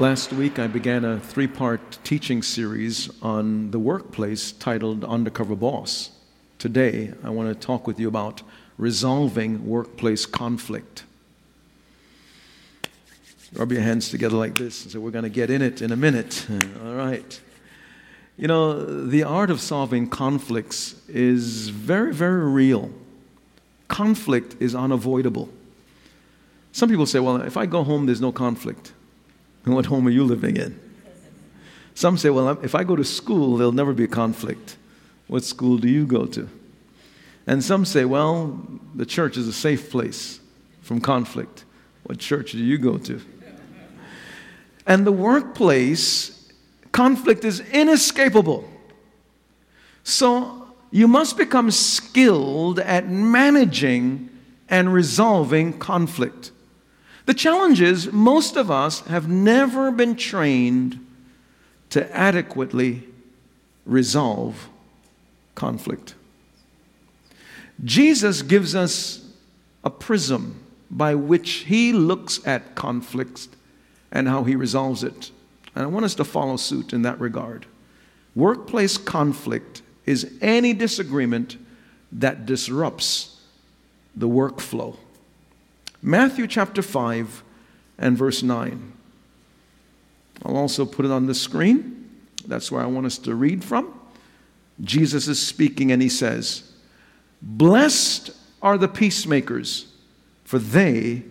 Last week, I began a three part teaching series on the workplace titled Undercover Boss. Today, I want to talk with you about resolving workplace conflict. Rub your hands together like this and say, We're going to get in it in a minute. All right. You know, the art of solving conflicts is very, very real. Conflict is unavoidable. Some people say, Well, if I go home, there's no conflict. And what home are you living in? Some say, well, if I go to school, there'll never be a conflict. What school do you go to? And some say, well, the church is a safe place from conflict. What church do you go to? And the workplace, conflict is inescapable. So you must become skilled at managing and resolving conflict. The challenge is, most of us have never been trained to adequately resolve conflict. Jesus gives us a prism by which he looks at conflicts and how he resolves it. And I want us to follow suit in that regard. Workplace conflict is any disagreement that disrupts the workflow. Matthew chapter 5 and verse 9. I'll also put it on the screen. That's where I want us to read from. Jesus is speaking and he says, Blessed are the peacemakers, for they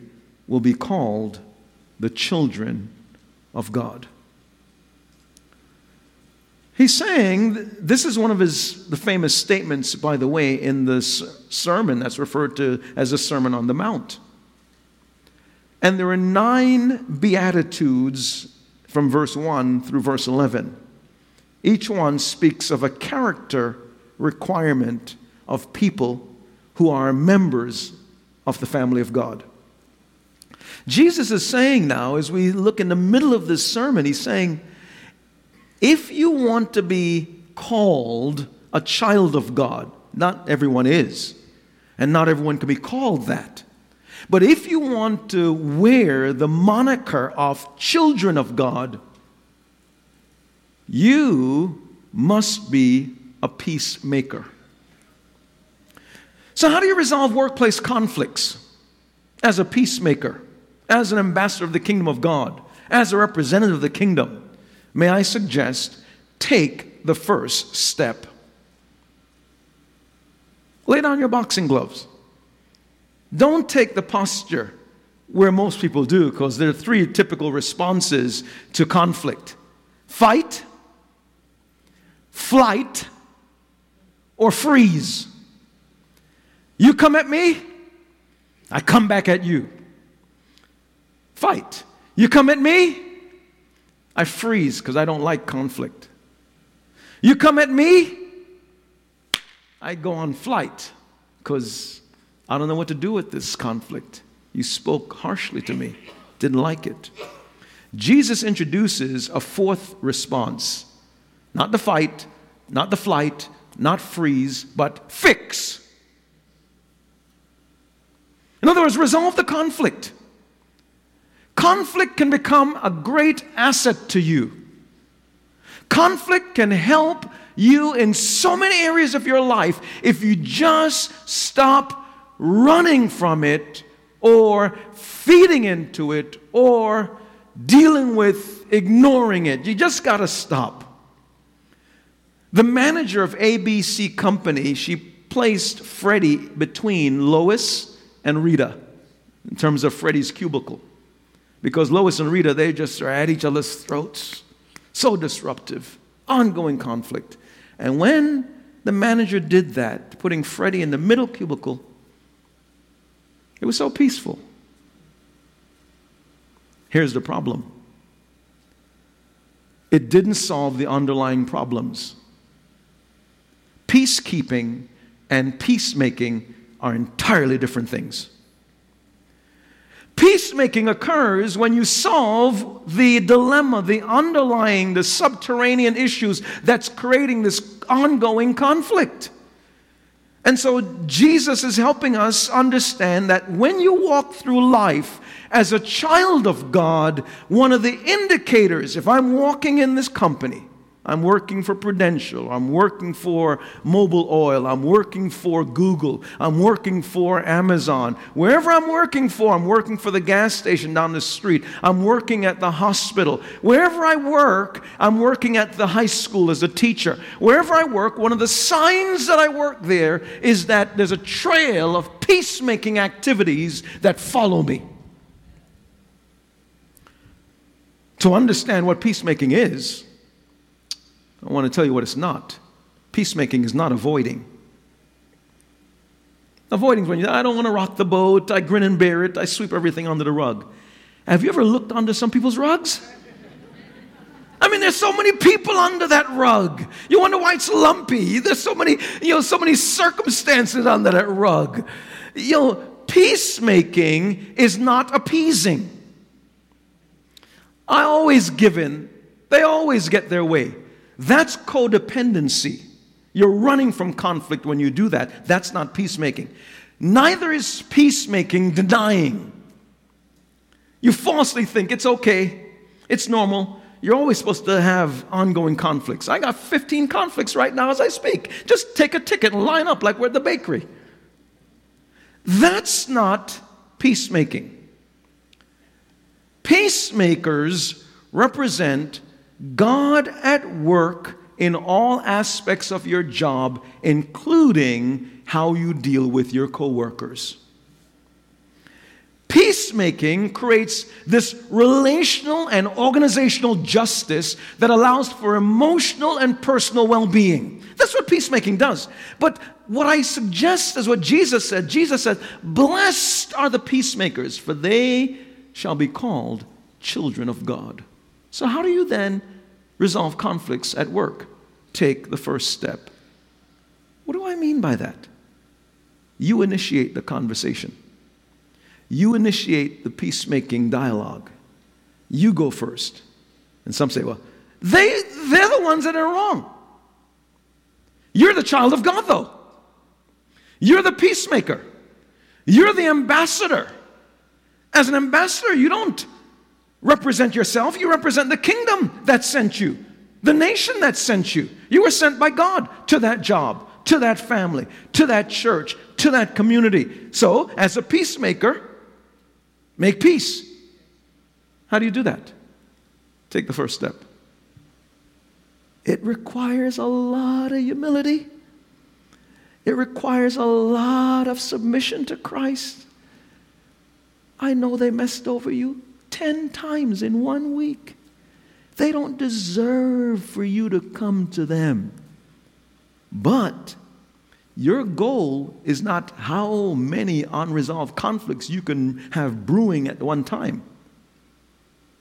will be called the children of God. He's saying, this is one of his the famous statements, by the way, in this sermon that's referred to as the Sermon on the Mount. And there are nine Beatitudes from verse 1 through verse 11. Each one speaks of a character requirement of people who are members of the family of God. Jesus is saying now, as we look in the middle of this sermon, he's saying, if you want to be called a child of God, not everyone is, and not everyone can be called that. But if you want to wear the moniker of children of God, you must be a peacemaker. So, how do you resolve workplace conflicts as a peacemaker, as an ambassador of the kingdom of God, as a representative of the kingdom? May I suggest take the first step. Lay down your boxing gloves. Don't take the posture where most people do, because there are three typical responses to conflict fight, flight, or freeze. You come at me, I come back at you. Fight. You come at me, I freeze because I don't like conflict. You come at me, I go on flight because I don't know what to do with this conflict. You spoke harshly to me, didn't like it. Jesus introduces a fourth response not the fight, not the flight, not freeze, but fix. In other words, resolve the conflict. Conflict can become a great asset to you. Conflict can help you in so many areas of your life if you just stop running from it or feeding into it or dealing with ignoring it. You just got to stop. The manager of ABC Company, she placed Freddie between Lois and Rita in terms of Freddie's cubicle. Because Lois and Rita, they just are at each other's throats. So disruptive, ongoing conflict. And when the manager did that, putting Freddie in the middle cubicle, it was so peaceful. Here's the problem it didn't solve the underlying problems. Peacekeeping and peacemaking are entirely different things. Peacemaking occurs when you solve the dilemma, the underlying, the subterranean issues that's creating this ongoing conflict. And so Jesus is helping us understand that when you walk through life as a child of God, one of the indicators, if I'm walking in this company, I'm working for Prudential. I'm working for Mobil Oil. I'm working for Google. I'm working for Amazon. Wherever I'm working for, I'm working for the gas station down the street. I'm working at the hospital. Wherever I work, I'm working at the high school as a teacher. Wherever I work, one of the signs that I work there is that there's a trail of peacemaking activities that follow me. To understand what peacemaking is, I want to tell you what it's not. Peacemaking is not avoiding. Avoiding is when you, I don't want to rock the boat, I grin and bear it, I sweep everything under the rug. Have you ever looked under some people's rugs? I mean, there's so many people under that rug. You wonder why it's lumpy. There's so many, you know, so many circumstances under that rug. You know, peacemaking is not appeasing. I always give in. They always get their way. That's codependency. You're running from conflict when you do that. That's not peacemaking. Neither is peacemaking denying. You falsely think it's okay, it's normal. You're always supposed to have ongoing conflicts. I got 15 conflicts right now as I speak. Just take a ticket and line up like we're at the bakery. That's not peacemaking. Peacemakers represent God at work in all aspects of your job, including how you deal with your coworkers. Peacemaking creates this relational and organizational justice that allows for emotional and personal well being. That's what peacemaking does. But what I suggest is what Jesus said. Jesus said, Blessed are the peacemakers, for they shall be called children of God. So, how do you then resolve conflicts at work? Take the first step. What do I mean by that? You initiate the conversation, you initiate the peacemaking dialogue. You go first. And some say, well, they, they're the ones that are wrong. You're the child of God, though. You're the peacemaker. You're the ambassador. As an ambassador, you don't represent yourself, you represent the kingdom that sent you, the nation that sent you. You were sent by God to that job, to that family, to that church, to that community. So, as a peacemaker, make peace. How do you do that? Take the first step. It requires a lot of humility. It requires a lot of submission to Christ. I know they messed over you. 10 times in one week. They don't deserve for you to come to them. But your goal is not how many unresolved conflicts you can have brewing at one time.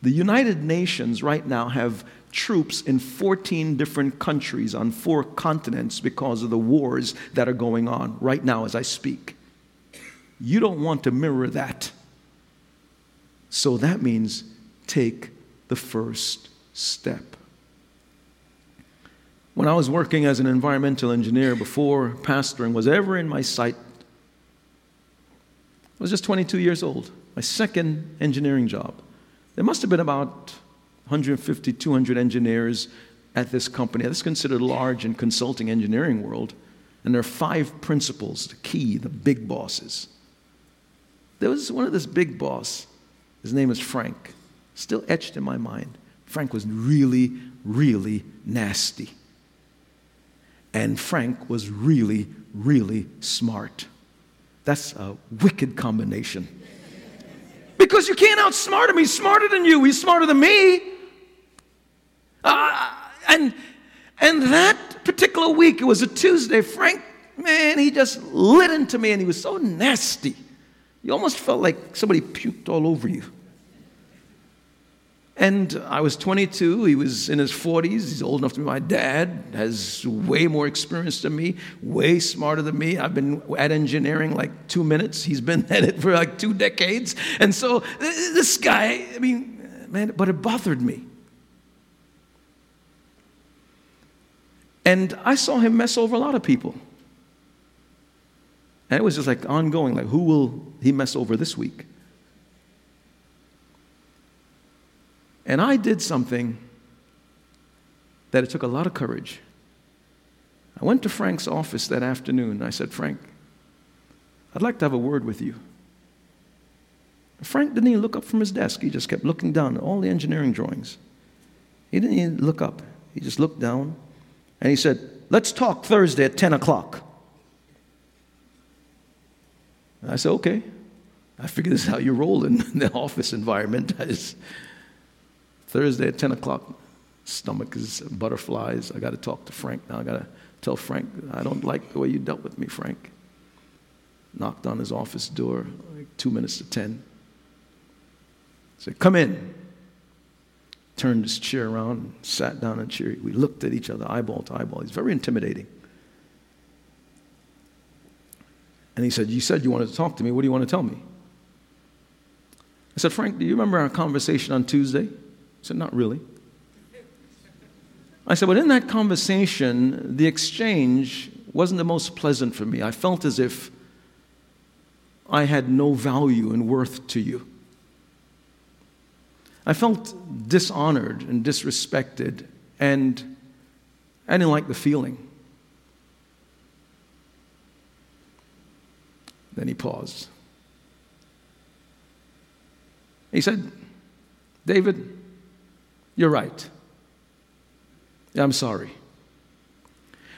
The United Nations right now have troops in 14 different countries on four continents because of the wars that are going on right now as I speak. You don't want to mirror that. So that means take the first step. When I was working as an environmental engineer before pastoring was ever in my sight, I was just 22 years old, my second engineering job. There must have been about 150, 200 engineers at this company. This is considered large in consulting engineering world. And there are five principals, the key, the big bosses. There was one of this big boss his name is Frank. Still etched in my mind. Frank was really, really nasty. And Frank was really, really smart. That's a wicked combination. Because you can't outsmart him. He's smarter than you, he's smarter than me. Uh, and, and that particular week, it was a Tuesday, Frank, man, he just lit into me and he was so nasty. You almost felt like somebody puked all over you. And I was 22, he was in his 40s, he's old enough to be my dad, has way more experience than me, way smarter than me. I've been at engineering like two minutes, he's been at it for like two decades. And so this guy, I mean, man, but it bothered me. And I saw him mess over a lot of people. And it was just like ongoing, like, who will he mess over this week? And I did something that it took a lot of courage. I went to Frank's office that afternoon. I said, Frank, I'd like to have a word with you. Frank didn't even look up from his desk. He just kept looking down at all the engineering drawings. He didn't even look up. He just looked down and he said, Let's talk Thursday at 10 o'clock. I said, Okay. I figure this is how you roll in the office environment. Thursday at 10 o'clock, stomach is butterflies. I got to talk to Frank now. I got to tell Frank, I don't like the way you dealt with me, Frank. Knocked on his office door, like two minutes to 10. Said, Come in. Turned his chair around, sat down in chair. We looked at each other, eyeball to eyeball. He's very intimidating. And he said, You said you wanted to talk to me. What do you want to tell me? I said, Frank, do you remember our conversation on Tuesday? He said, Not really. I said, But in that conversation, the exchange wasn't the most pleasant for me. I felt as if I had no value and worth to you. I felt dishonored and disrespected, and I didn't like the feeling. Then he paused. He said, David, you're right. Yeah, I'm sorry.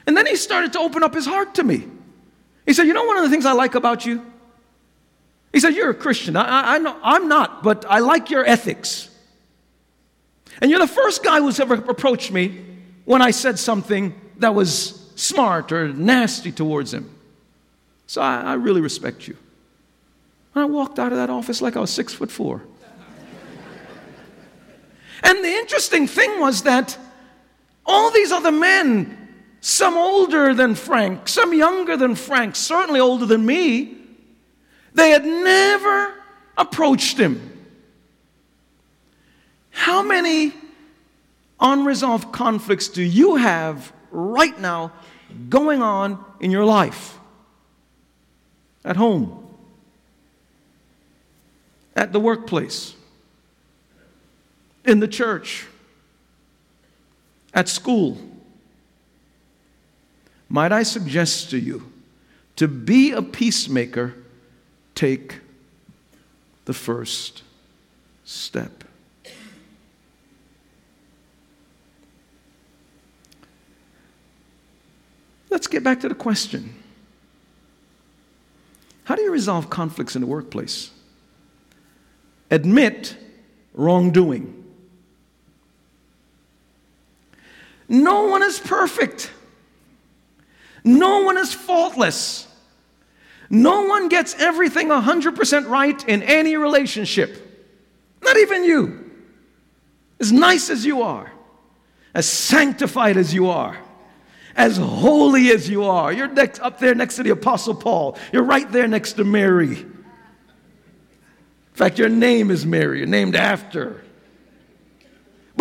And then he started to open up his heart to me. He said, You know, one of the things I like about you? He said, You're a Christian. I, I, I know, I'm not, but I like your ethics. And you're the first guy who's ever approached me when I said something that was smart or nasty towards him. So I, I really respect you. And I walked out of that office like I was six foot four. And the interesting thing was that all these other men, some older than Frank, some younger than Frank, certainly older than me, they had never approached him. How many unresolved conflicts do you have right now going on in your life? At home, at the workplace, in the church, at school. Might I suggest to you to be a peacemaker, take the first step. Let's get back to the question How do you resolve conflicts in the workplace? Admit wrongdoing. No one is perfect. No one is faultless. No one gets everything 100% right in any relationship. Not even you. As nice as you are, as sanctified as you are, as holy as you are. You're next, up there next to the Apostle Paul. You're right there next to Mary. In fact, your name is Mary, you're named after.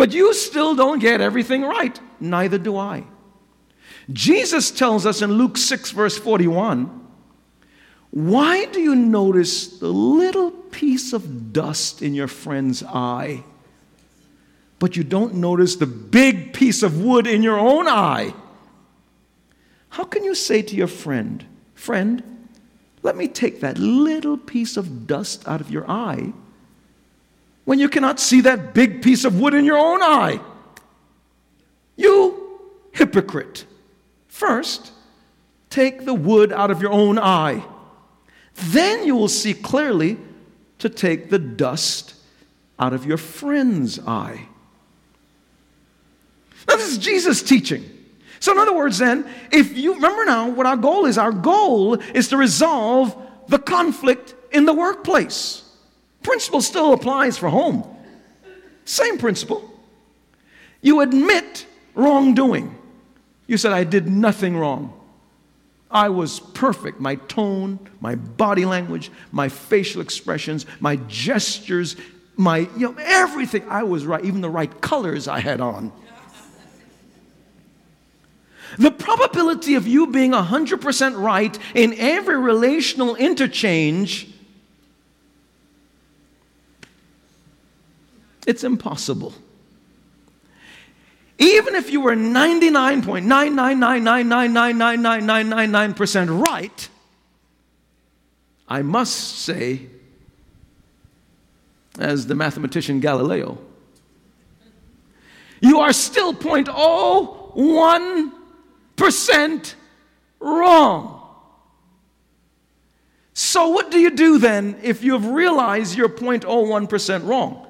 But you still don't get everything right. Neither do I. Jesus tells us in Luke 6, verse 41 why do you notice the little piece of dust in your friend's eye, but you don't notice the big piece of wood in your own eye? How can you say to your friend, Friend, let me take that little piece of dust out of your eye when you cannot see that big piece of wood in your own eye? You hypocrite. First, take the wood out of your own eye. Then you will see clearly to take the dust out of your friend's eye. Now, this is Jesus teaching. So, in other words, then, if you remember now what our goal is, our goal is to resolve the conflict in the workplace. Principle still applies for home. Same principle. You admit wrongdoing. You said, I did nothing wrong. I was perfect. My tone, my body language, my facial expressions, my gestures, my, you know, everything. I was right. Even the right colors I had on. The probability of you being 100% right in every relational interchange It's impossible. Even if you were 99.99999999999% right, I must say, as the mathematician Galileo, you are still 0.01% wrong. So, what do you do then if you've realized you're 0.01% wrong?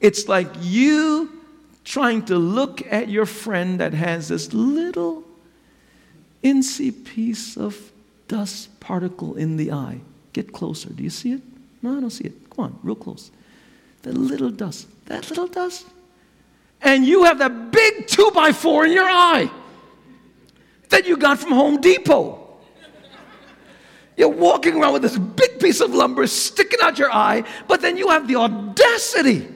It's like you trying to look at your friend that has this little incy piece of dust particle in the eye. Get closer. Do you see it? No, I don't see it. Come on, real close. That little dust. That little dust. And you have that big two by four in your eye that you got from Home Depot. You're walking around with this big piece of lumber sticking out your eye, but then you have the audacity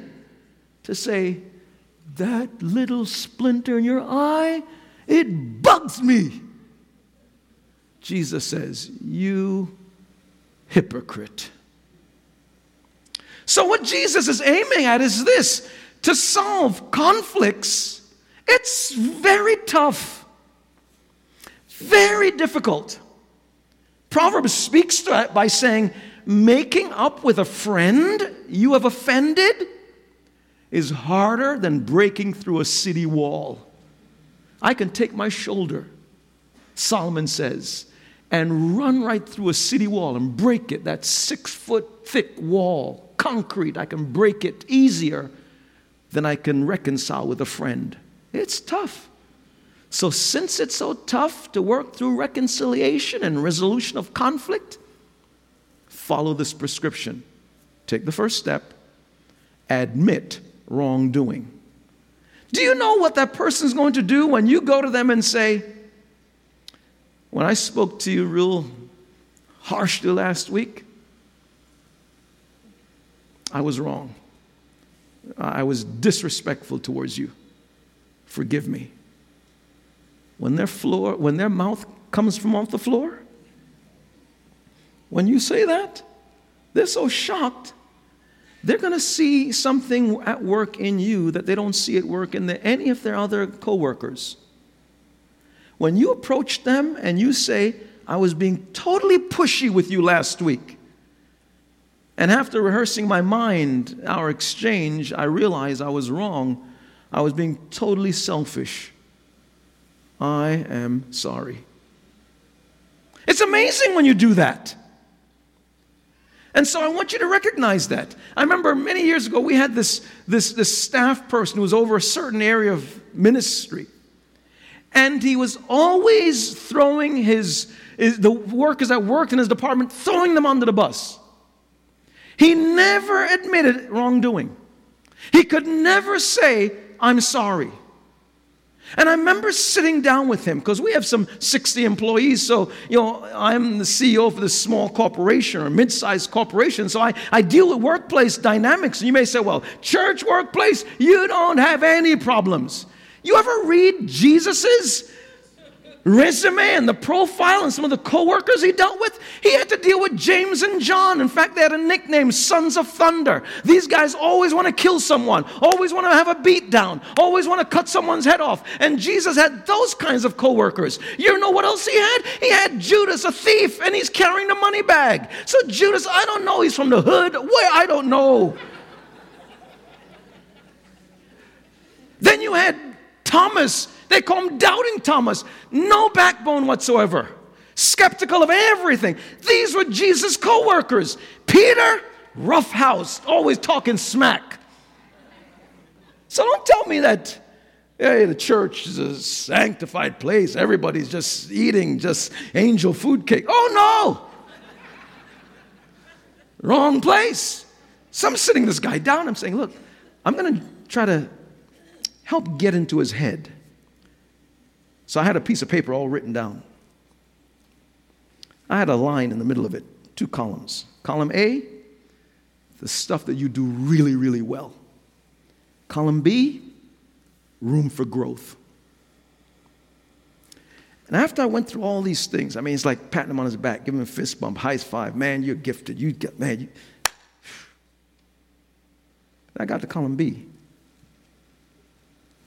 to say, That little splinter in your eye, it bugs me. Jesus says, You hypocrite. So, what Jesus is aiming at is this to solve conflicts, it's very tough, very difficult. Proverbs speaks to it by saying, making up with a friend you have offended is harder than breaking through a city wall. I can take my shoulder, Solomon says, and run right through a city wall and break it, that six foot thick wall, concrete. I can break it easier than I can reconcile with a friend. It's tough. So, since it's so tough to work through reconciliation and resolution of conflict, follow this prescription. Take the first step, admit wrongdoing. Do you know what that person's going to do when you go to them and say, When I spoke to you real harshly last week, I was wrong. I was disrespectful towards you. Forgive me when their floor, when their mouth comes from off the floor, when you say that, they're so shocked. They're going to see something at work in you that they don't see at work in the, any of their other coworkers. When you approach them and you say, I was being totally pushy with you last week, and after rehearsing my mind, our exchange, I realized I was wrong. I was being totally selfish. I am sorry. It's amazing when you do that. And so I want you to recognize that. I remember many years ago, we had this, this, this staff person who was over a certain area of ministry. And he was always throwing his, his, the workers that worked in his department, throwing them under the bus. He never admitted wrongdoing. He could never say, I'm sorry. And I remember sitting down with him because we have some 60 employees. So, you know, I'm the CEO for this small corporation or mid sized corporation. So I, I deal with workplace dynamics. And you may say, well, church workplace, you don't have any problems. You ever read Jesus's resume and the profile and some of the coworkers he dealt with, he had to deal with James and John. In fact, they had a nickname, Sons of Thunder. These guys always want to kill someone, always want to have a beat down, always want to cut someone's head off. And Jesus had those kinds of coworkers. You know what else he had? He had Judas, a thief, and he's carrying the money bag. So Judas, I don't know, he's from the hood. Where? I don't know. then you had Thomas they call him Doubting Thomas. No backbone whatsoever. Skeptical of everything. These were Jesus' co workers. Peter, roughhouse, always talking smack. So don't tell me that hey, the church is a sanctified place. Everybody's just eating just angel food cake. Oh no! Wrong place. So I'm sitting this guy down. I'm saying, look, I'm going to try to help get into his head. So I had a piece of paper all written down. I had a line in the middle of it, two columns. Column A, the stuff that you do really, really well. Column B, room for growth. And after I went through all these things, I mean, it's like patting him on his back, giving him a fist bump, high five. Man, you're gifted. You get, man, you. I got to column B.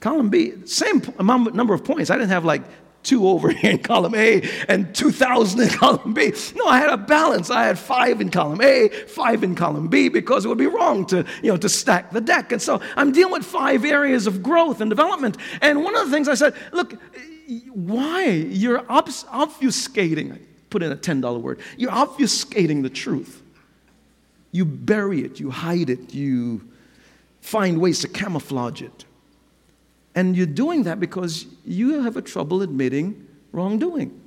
Column B, same number of points. I didn't have like two over here in column A and 2,000 in column B. No, I had a balance. I had five in column A, five in column B, because it would be wrong to, you know, to stack the deck. And so I'm dealing with five areas of growth and development. And one of the things I said, look, why? You're obfuscating, I put in a $10 word, you're obfuscating the truth. You bury it, you hide it, you find ways to camouflage it. And you're doing that because you have a trouble admitting wrongdoing.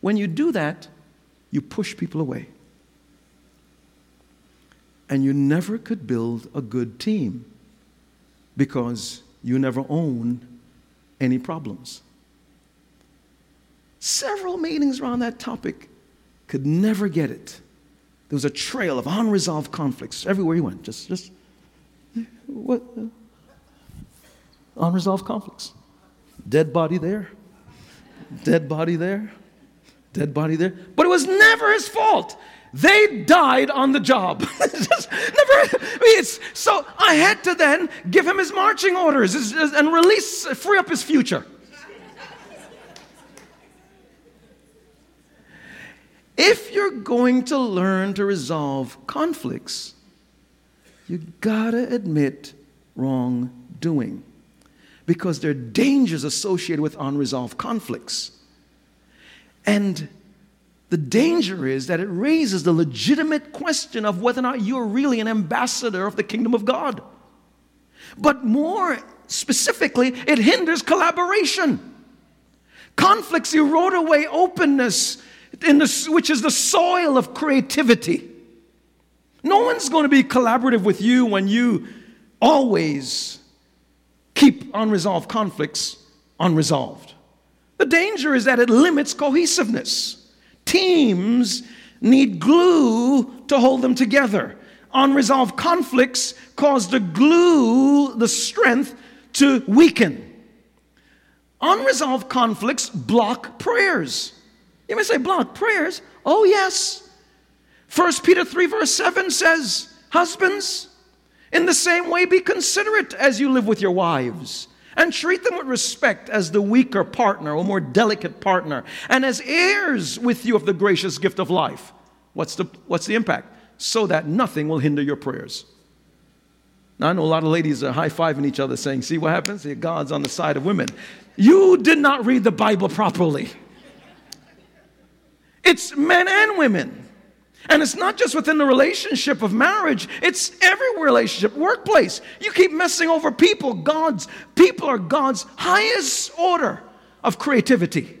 When you do that, you push people away. And you never could build a good team because you never own any problems. Several meetings around that topic could never get it. There was a trail of unresolved conflicts everywhere he went. Just, just, what? Unresolved conflicts. Dead body there, dead body there, dead body there. But it was never his fault. They died on the job. never, it's, so I had to then give him his marching orders and release, free up his future. If you're going to learn to resolve conflicts, you gotta admit wrongdoing because there are dangers associated with unresolved conflicts. And the danger is that it raises the legitimate question of whether or not you're really an ambassador of the kingdom of God. But more specifically, it hinders collaboration. Conflicts erode away openness, the, which is the soil of creativity. No one's going to be collaborative with you when you always keep unresolved conflicts unresolved. The danger is that it limits cohesiveness. Teams need glue to hold them together. Unresolved conflicts cause the glue, the strength, to weaken. Unresolved conflicts block prayers. You may say, block prayers? Oh, yes. 1 Peter 3, verse 7 says, Husbands, in the same way, be considerate as you live with your wives and treat them with respect as the weaker partner or more delicate partner and as heirs with you of the gracious gift of life. What's the, what's the impact? So that nothing will hinder your prayers. Now, I know a lot of ladies are high fiving each other saying, See what happens? God's on the side of women. You did not read the Bible properly. It's men and women. And it's not just within the relationship of marriage, it's every relationship, workplace. You keep messing over people. God's people are God's highest order of creativity,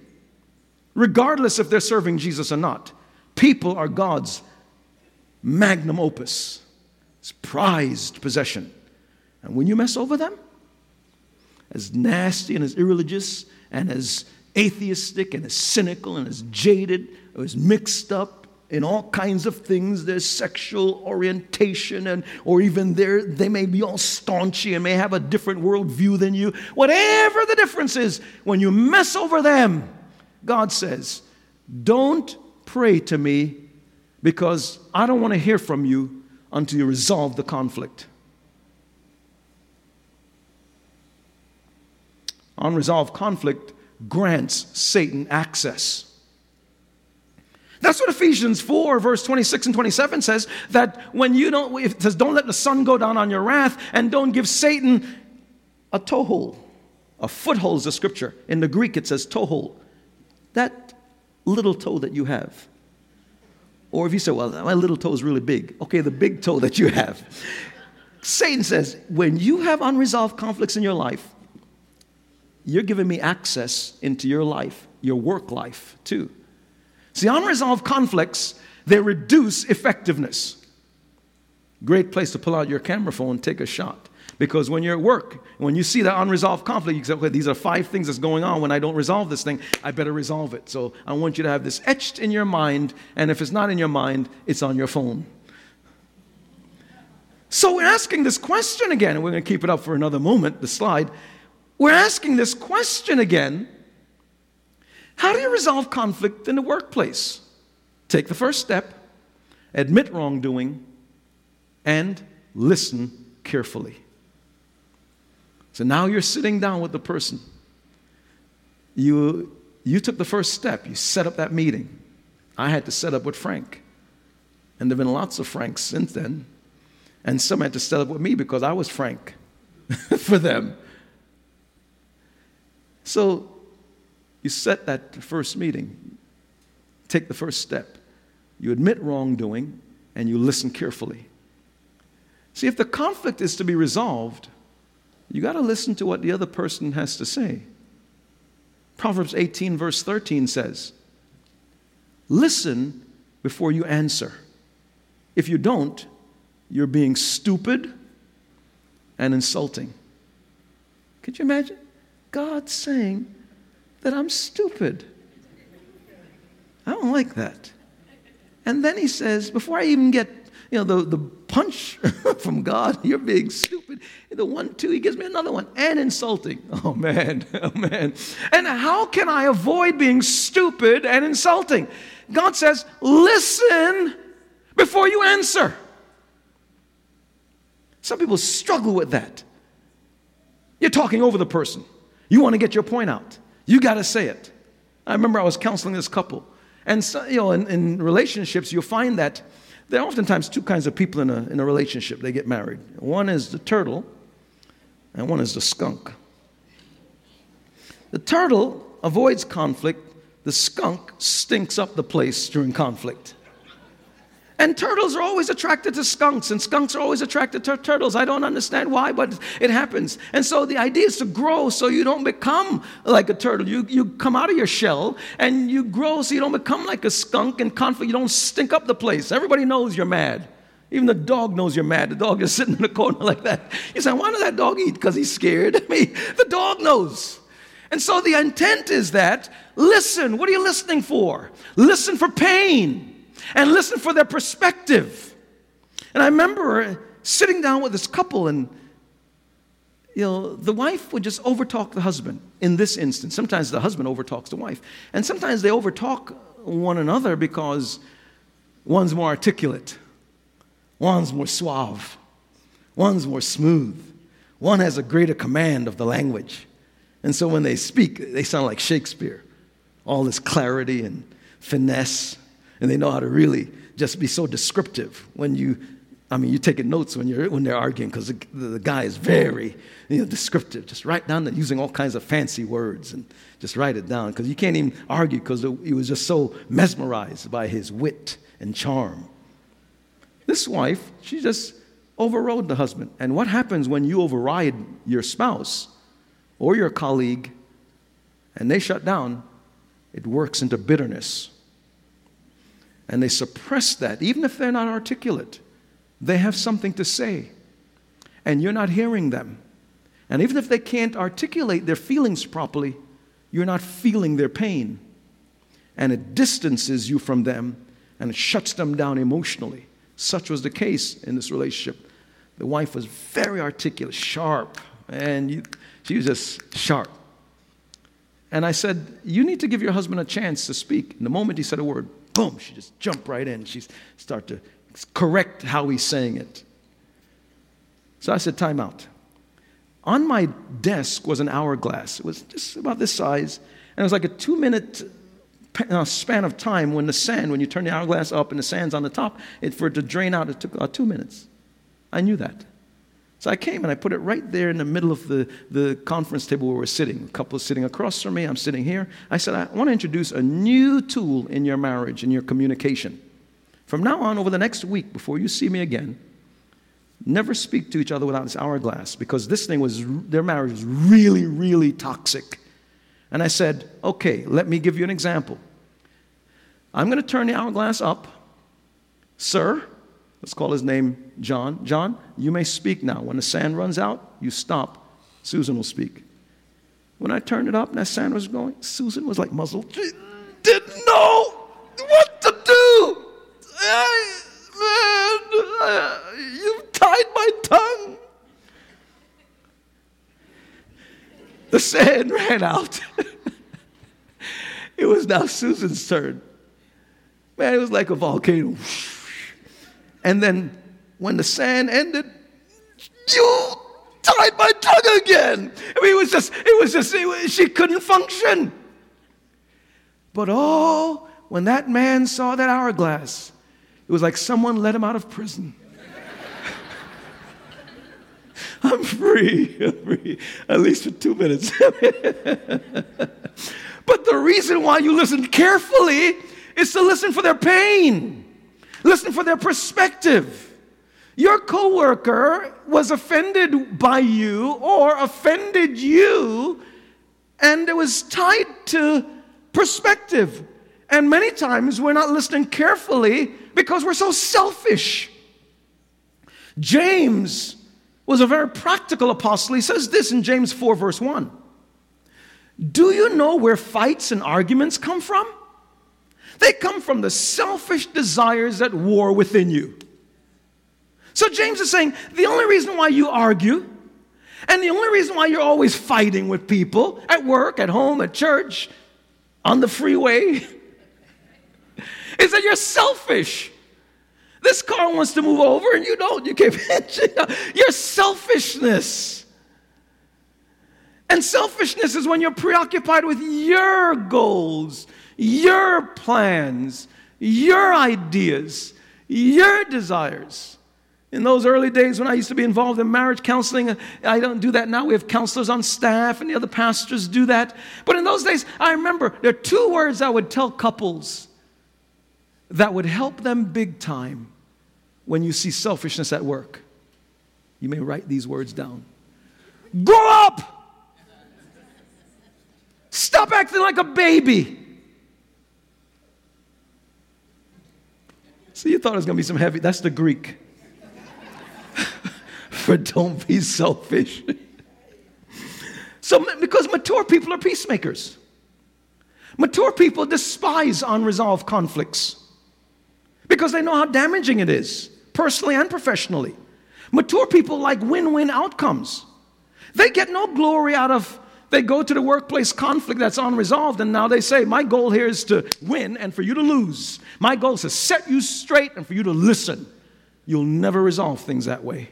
regardless if they're serving Jesus or not. People are God's magnum opus, his prized possession. And when you mess over them, as nasty and as irreligious and as atheistic and as cynical and as jaded or as mixed up in all kinds of things, their sexual orientation, and or even their they may be all staunchy and may have a different worldview than you. Whatever the difference is, when you mess over them, God says, Don't pray to me because I don't want to hear from you until you resolve the conflict. Unresolved conflict grants Satan access. That's what Ephesians 4, verse 26 and 27 says that when you don't, it says, don't let the sun go down on your wrath and don't give Satan a toehold. A foothold is a scripture. In the Greek, it says toehold. That little toe that you have. Or if you say, well, my little toe is really big. Okay, the big toe that you have. Satan says, when you have unresolved conflicts in your life, you're giving me access into your life, your work life, too. See, unresolved conflicts, they reduce effectiveness. Great place to pull out your camera phone and take a shot. Because when you're at work, when you see that unresolved conflict, you say, okay, these are five things that's going on. When I don't resolve this thing, I better resolve it. So I want you to have this etched in your mind, and if it's not in your mind, it's on your phone. So we're asking this question again, and we're going to keep it up for another moment, the slide. We're asking this question again how do you resolve conflict in the workplace? Take the first step, admit wrongdoing, and listen carefully. So now you're sitting down with the person. You, you took the first step. You set up that meeting. I had to set up with Frank. And there have been lots of Franks since then. And some had to set up with me because I was Frank for them. So you set that first meeting, take the first step. You admit wrongdoing and you listen carefully. See, if the conflict is to be resolved, you got to listen to what the other person has to say. Proverbs 18, verse 13 says, Listen before you answer. If you don't, you're being stupid and insulting. Could you imagine? God saying that I'm stupid. I don't like that. And then he says, before I even get you know, the, the punch from God, you're being stupid. The one, two, he gives me another one, and insulting. Oh man, oh man. And how can I avoid being stupid and insulting? God says, listen before you answer. Some people struggle with that. You're talking over the person. You want to get your point out. You got to say it. I remember I was counseling this couple. And so, you know, in, in relationships, you'll find that there are oftentimes two kinds of people in a, in a relationship. They get married. One is the turtle, and one is the skunk. The turtle avoids conflict, the skunk stinks up the place during conflict. And turtles are always attracted to skunks, and skunks are always attracted to turtles. I don't understand why, but it happens. And so the idea is to grow so you don't become like a turtle. You, you come out of your shell and you grow so you don't become like a skunk and conflict. You don't stink up the place. Everybody knows you're mad. Even the dog knows you're mad. The dog is sitting in the corner like that. You say, why does that dog eat? Because he's scared. I mean, the dog knows. And so the intent is that listen. What are you listening for? Listen for pain and listen for their perspective. And I remember sitting down with this couple, and you know, the wife would just overtalk the husband in this instance. Sometimes the husband overtalks the wife, and sometimes they overtalk one another because one's more articulate, one's more suave, one's more smooth, one has a greater command of the language. And so when they speak, they sound like Shakespeare. All this clarity and finesse and they know how to really just be so descriptive when you I mean, you're taking notes when, you're, when they're arguing because the, the, guy is very you know, descriptive. Just write down the, using all kinds of fancy words and just write it down because you can't even argue because he was just so mesmerized by his wit and charm. This wife, she just overrode the husband. And what happens when you override your spouse or your colleague and they shut down? It works into bitterness and they suppress that, even if they're not articulate. They have something to say, and you're not hearing them. And even if they can't articulate their feelings properly, you're not feeling their pain. And it distances you from them and it shuts them down emotionally. Such was the case in this relationship. The wife was very articulate, sharp, and you, she was just sharp. And I said, You need to give your husband a chance to speak. And the moment he said a word, boom, she just jumped right in. She start to correct how he's saying it. So I said, time out. On my desk was an hourglass. It was just about this size. And it was like a two minute uh, span of time when the sand, when you turn the hourglass up and the sand's on the top, it, for it to drain out, it took about two minutes. I knew that. So I came and I put it right there in the middle of the, the conference table where we're sitting. A couple is sitting across from me, I'm sitting here. I said, I want to introduce a new tool in your marriage, in your communication. From now on, over the next week, before you see me again, never speak to each other without this hourglass because this thing was, their marriage was really, really toxic. And I said, okay, let me give you an example. I'm going to turn the hourglass up. Sir, Let's call his name John. John, you may speak now. When the sand runs out, you stop. Susan will speak. When I turned it up and that sand was going, Susan was like muzzled. She didn't know what to do. Hey, man, you tied my tongue. The sand ran out. it was now Susan's turn. Man, it was like a volcano. And then when the sand ended, you tied my tongue again. I mean, it was just, it was just, it was, she couldn't function. But oh, when that man saw that hourglass, it was like someone let him out of prison. I'm free. I'm free. At least for two minutes. but the reason why you listen carefully is to listen for their pain, listen for their perspective. Your coworker was offended by you or offended you, and it was tied to perspective. And many times we're not listening carefully because we're so selfish. James was a very practical apostle. He says this in James 4, verse 1. Do you know where fights and arguments come from? They come from the selfish desires at war within you. So James is saying the only reason why you argue and the only reason why you're always fighting with people at work, at home, at church, on the freeway is that you're selfish. This car wants to move over and you don't. You keep your selfishness. And selfishness is when you're preoccupied with your goals, your plans, your ideas, your desires. In those early days when I used to be involved in marriage counseling, I don't do that now. We have counselors on staff and the other pastors do that. But in those days, I remember there are two words I would tell couples that would help them big time when you see selfishness at work. You may write these words down Grow up! Stop acting like a baby. See, you thought it was going to be some heavy. That's the Greek for don't be selfish. so, because mature people are peacemakers, mature people despise unresolved conflicts because they know how damaging it is, personally and professionally. Mature people like win win outcomes. They get no glory out of, they go to the workplace conflict that's unresolved, and now they say, My goal here is to win and for you to lose. My goal is to set you straight and for you to listen. You'll never resolve things that way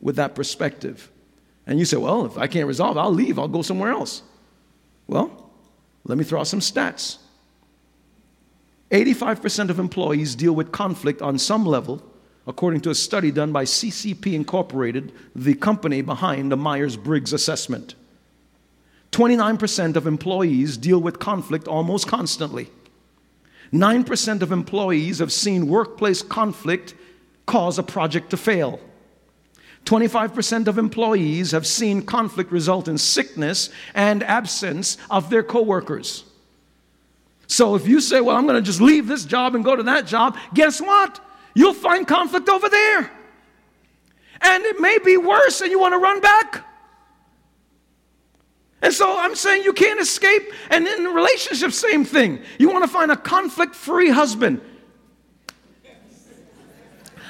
with that perspective. And you say, Well, if I can't resolve, I'll leave, I'll go somewhere else. Well, let me throw out some stats. 85% of employees deal with conflict on some level, according to a study done by CPP Incorporated, the company behind the Myers Briggs assessment. 29% of employees deal with conflict almost constantly. 9% of employees have seen workplace conflict cause a project to fail. 25% of employees have seen conflict result in sickness and absence of their coworkers. So if you say, well, I'm going to just leave this job and go to that job, guess what? You'll find conflict over there. And it may be worse and you want to run back. And so I'm saying you can't escape. And in relationships, same thing. You want to find a conflict free husband,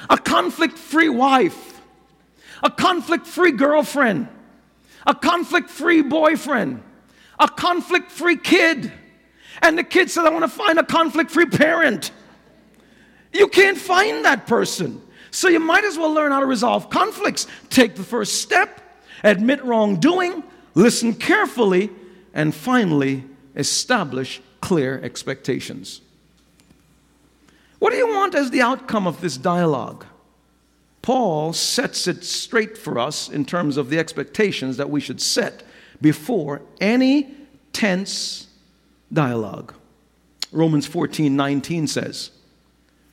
a conflict free wife, a conflict free girlfriend, a conflict free boyfriend, a conflict free kid and the kid said, I want to find a conflict free parent. You can't find that person. So you might as well learn how to resolve conflicts. Take the first step, admit wrongdoing, listen carefully, and finally establish clear expectations. What do you want as the outcome of this dialogue? Paul sets it straight for us in terms of the expectations that we should set before any tense dialogue. Romans 14 19 says,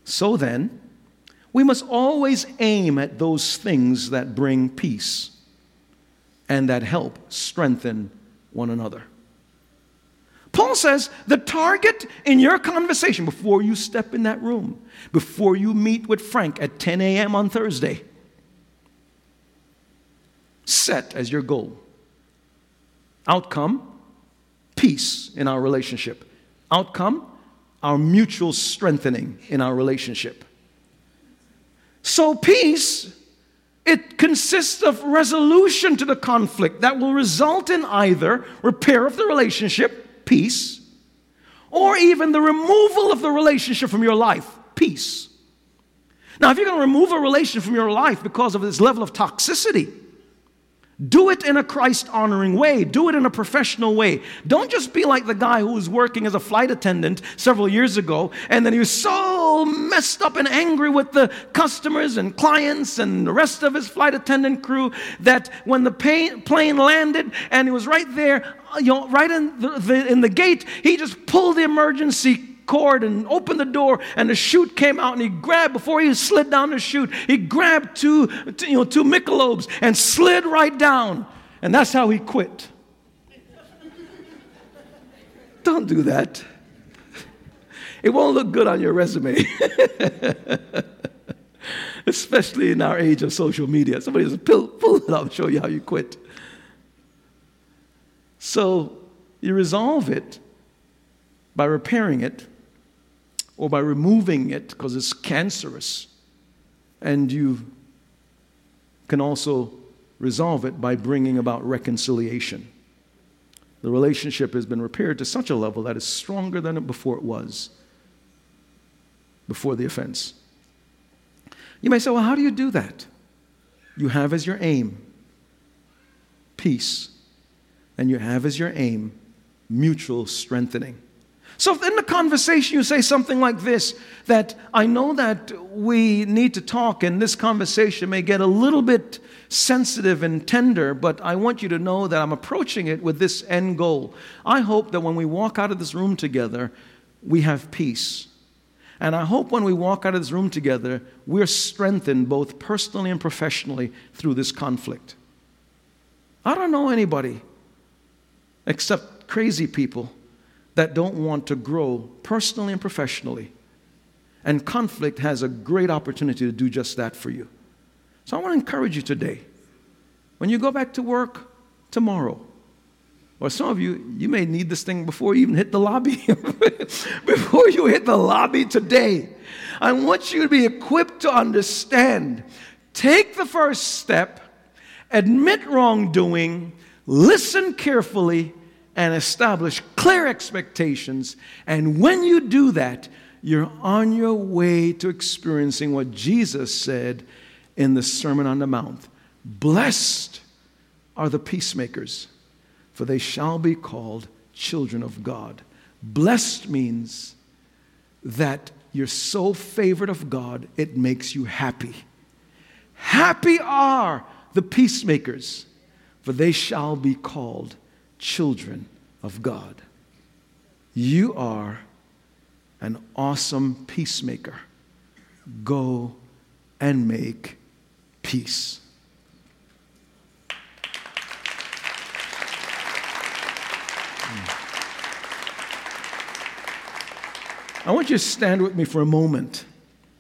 So then, we must always aim at those things that bring peace and that help strengthen one another. Paul says the target in your conversation before you step in that room, before you meet with Frank at 10 a.m. on Thursday, set as your goal. Outcome peace in our relationship. Outcome, our mutual strengthening in our relationship. So, peace, it consists of resolution to the conflict that will result in either repair of the relationship, peace, or even the removal of the relationship from your life, peace. Now, if you're going to remove a relationship from your life because of this level of toxicity, Do it in a Christ honoring way. Do it in a professional way. Don't just be like the guy who was working as a flight attendant several years ago, and then he was so messed up and angry with the customers and clients and the rest of his flight attendant crew that when the plane landed and he was right there, uh, you know, right in the, the, in the gate, he just pulled the emergency cord and opened the door and the chute came out and he grabbed before he slid down the chute he grabbed two, two you know two Michelobs and slid right down and that's how he quit. Don't do that. It won't look good on your resume. Especially in our age of social media. Somebody just pull, pull it up and show you how you quit. So you resolve it by repairing it or by removing it because it's cancerous. And you can also resolve it by bringing about reconciliation. The relationship has been repaired to such a level that it's stronger than it before it was, before the offense. You may say, well, how do you do that? You have as your aim peace, and you have as your aim mutual strengthening. So, in the conversation, you say something like this that I know that we need to talk, and this conversation may get a little bit sensitive and tender, but I want you to know that I'm approaching it with this end goal. I hope that when we walk out of this room together, we have peace. And I hope when we walk out of this room together, we're strengthened both personally and professionally through this conflict. I don't know anybody except crazy people that don't want to grow personally and professionally. And conflict has a great opportunity to do just that for you. So I want to encourage you today. When you go back to work tomorrow, or some of you, you may need this thing before you even hit the lobby. before you hit the lobby today, I want you to be equipped to understand. Take the first step, admit wrongdoing, listen carefully, and establish clear expectations. And when you do that, you're on your way to experiencing what Jesus said in the Sermon on the Mount Blessed are the peacemakers, for they shall be called children of God. Blessed means that you're so favored of God, it makes you happy. Happy are the peacemakers, for they shall be called children of God. You are an awesome peacemaker. Go and make peace. Hmm. I want you to stand with me for a moment.